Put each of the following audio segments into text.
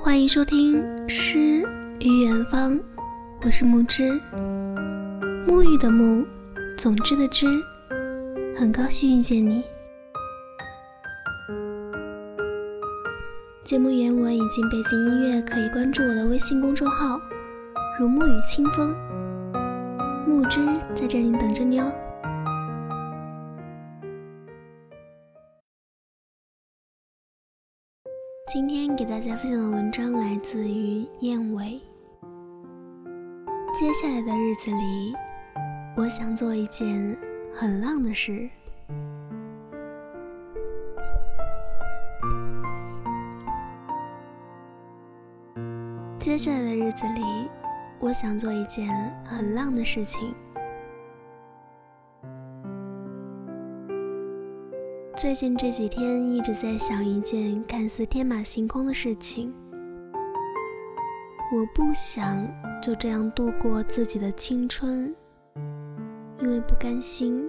欢迎收听《诗与远方》，我是木之，沐浴的沐，总之的之，很高兴遇见你。节目原文以及背景音乐可以关注我的微信公众号“如沐雨清风”，木之在这里等着你哦。今天给大家分享的文章来自于燕尾。接下来的日子里，我想做一件很浪的事。接下来的日子里，我想做一件很浪的事情。最近这几天一直在想一件看似天马行空的事情。我不想就这样度过自己的青春，因为不甘心。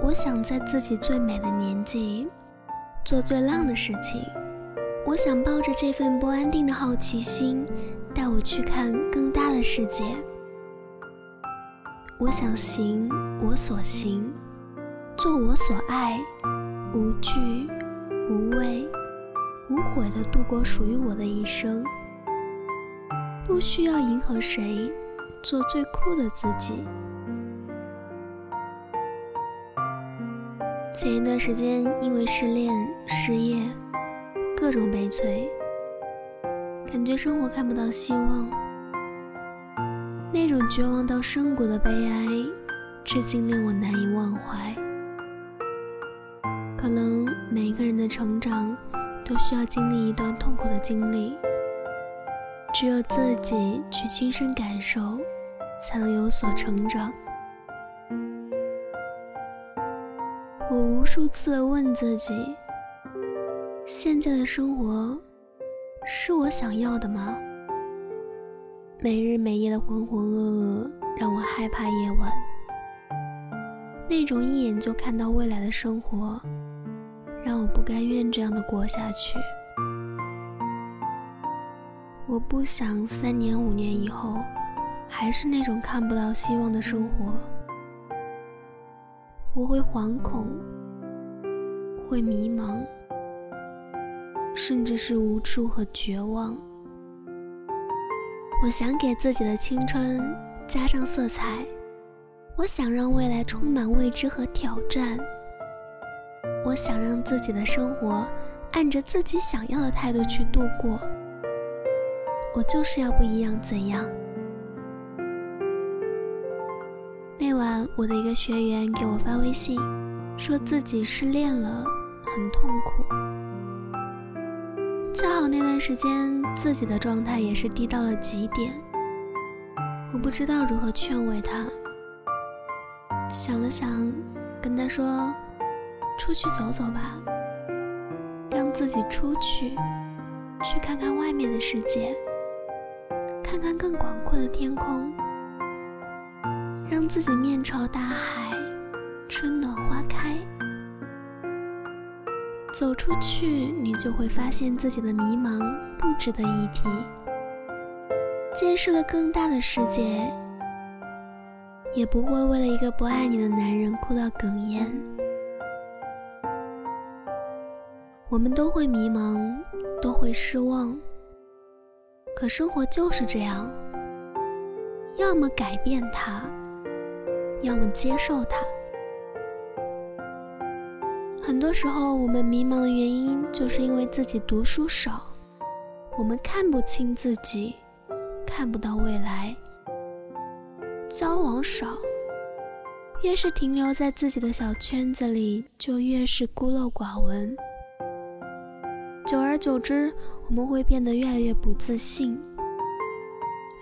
我想在自己最美的年纪，做最浪的事情。我想抱着这份不安定的好奇心，带我去看更大的世界。我想行我所行。做我所爱，无惧、无畏、无悔地度过属于我的一生，不需要迎合谁，做最酷的自己。前一段时间因为失恋、失业，各种悲催，感觉生活看不到希望，那种绝望到深谷的悲哀，至今令我难以忘怀。可能每个人的成长都需要经历一段痛苦的经历，只有自己去亲身感受，才能有所成长。我无数次的问自己：现在的生活是我想要的吗？每日每夜的浑浑噩噩让我害怕夜晚，那种一眼就看到未来的生活。让我不甘愿这样的过下去。我不想三年五年以后，还是那种看不到希望的生活。我会惶恐，会迷茫，甚至是无助和绝望。我想给自己的青春加上色彩，我想让未来充满未知和挑战。我想让自己的生活按着自己想要的态度去度过。我就是要不一样，怎样？那晚，我的一个学员给我发微信，说自己失恋了，很痛苦。恰好那段时间自己的状态也是低到了极点，我不知道如何劝慰他。想了想，跟他说。出去走走吧，让自己出去，去看看外面的世界，看看更广阔的天空，让自己面朝大海，春暖花开。走出去，你就会发现自己的迷茫不值得一提，见识了更大的世界，也不会为了一个不爱你的男人哭到哽咽。我们都会迷茫，都会失望。可生活就是这样，要么改变它，要么接受它。很多时候，我们迷茫的原因，就是因为自己读书少，我们看不清自己，看不到未来。交往少，越是停留在自己的小圈子里，就越是孤陋寡闻。久而久之，我们会变得越来越不自信，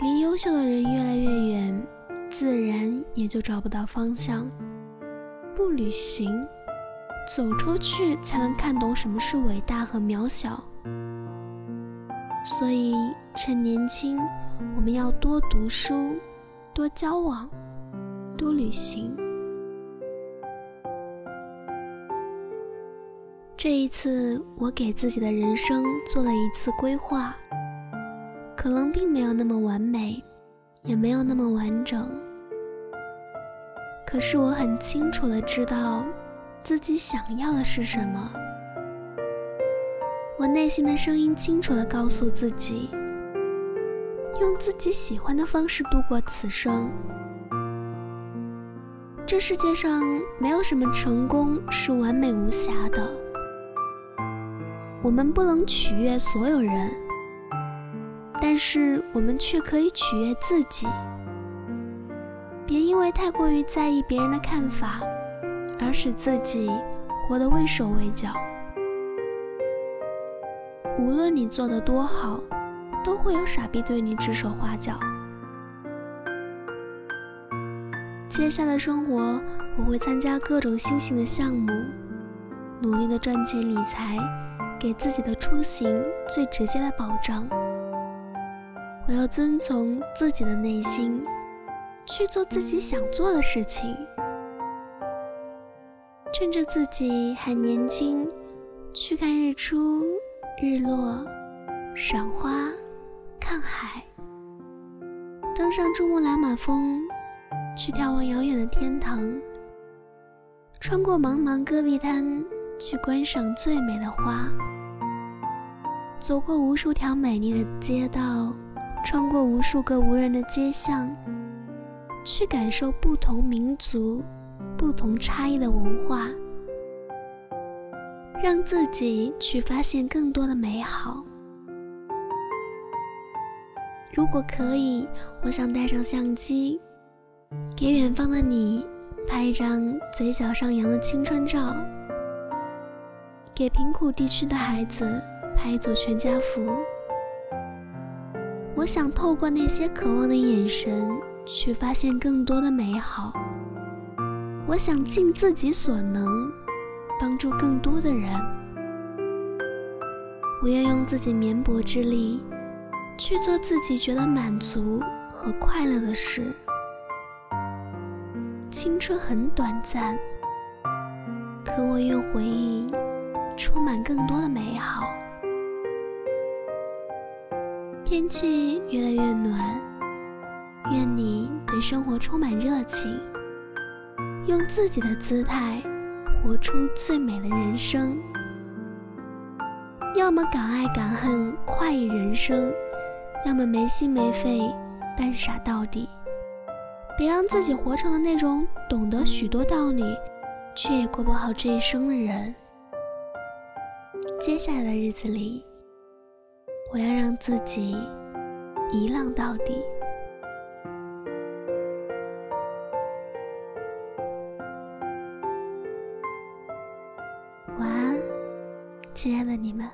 离优秀的人越来越远，自然也就找不到方向。不旅行，走出去才能看懂什么是伟大和渺小。所以，趁年轻，我们要多读书，多交往，多旅行。这一次，我给自己的人生做了一次规划，可能并没有那么完美，也没有那么完整。可是我很清楚的知道，自己想要的是什么。我内心的声音清楚的告诉自己，用自己喜欢的方式度过此生。这世界上没有什么成功是完美无瑕的。我们不能取悦所有人，但是我们却可以取悦自己。别因为太过于在意别人的看法，而使自己活得畏手畏脚。无论你做得多好，都会有傻逼对你指手画脚。接下来的生活，我会参加各种新型的项目，努力的赚钱理财。给自己的出行最直接的保障。我要遵从自己的内心，去做自己想做的事情。趁着自己还年轻，去看日出、日落、赏花、看海，登上珠穆朗玛峰，去眺望遥远的天堂，穿过茫茫戈壁滩。去观赏最美的花，走过无数条美丽的街道，穿过无数个无人的街巷，去感受不同民族、不同差异的文化，让自己去发现更多的美好。如果可以，我想带上相机，给远方的你拍一张嘴角上扬的青春照。给贫苦地区的孩子拍一组全家福。我想透过那些渴望的眼神，去发现更多的美好。我想尽自己所能，帮助更多的人。我要用自己绵薄之力，去做自己觉得满足和快乐的事。青春很短暂，可我愿回忆。充满更多的美好。天气越来越暖，愿你对生活充满热情，用自己的姿态活出最美的人生。要么敢爱敢恨，快意人生；要么没心没肺，扮傻到底。别让自己活成了那种懂得许多道理，却也过不好这一生的人。接下来的日子里，我要让自己一浪到底。晚安，亲爱的你们。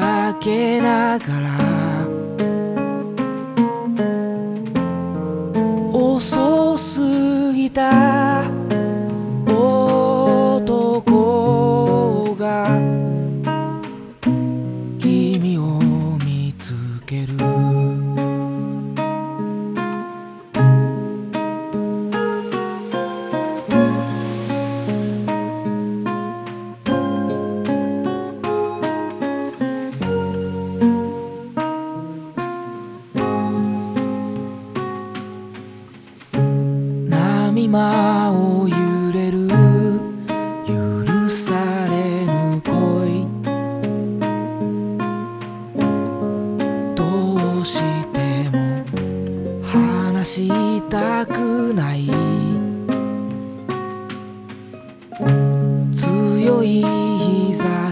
負けながら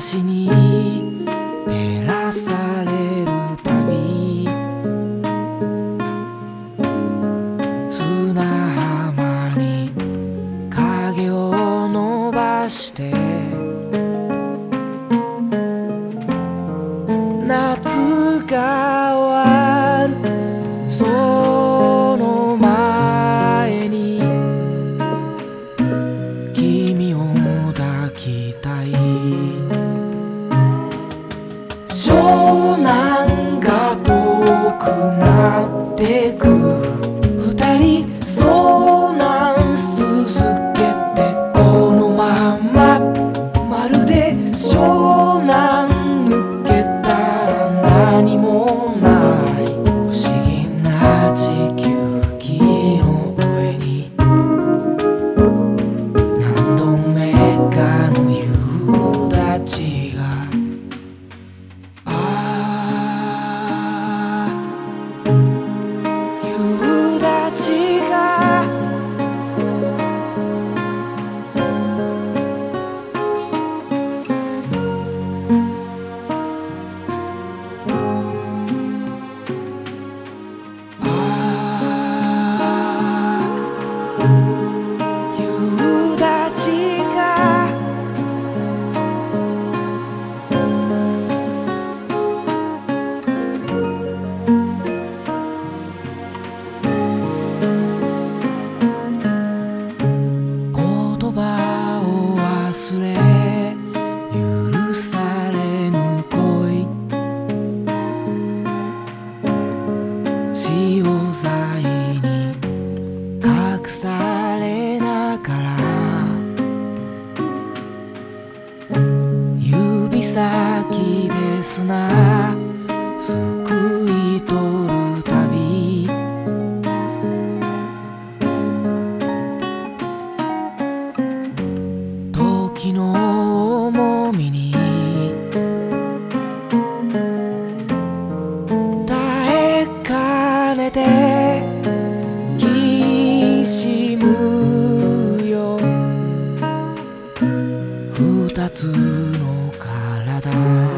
しに照らされるたび。砂浜に影を伸ばして。夏が終わる。その前に。君を抱きたい。すく救い取る旅。時の重みに。耐えかねて。きしむよ二つの体。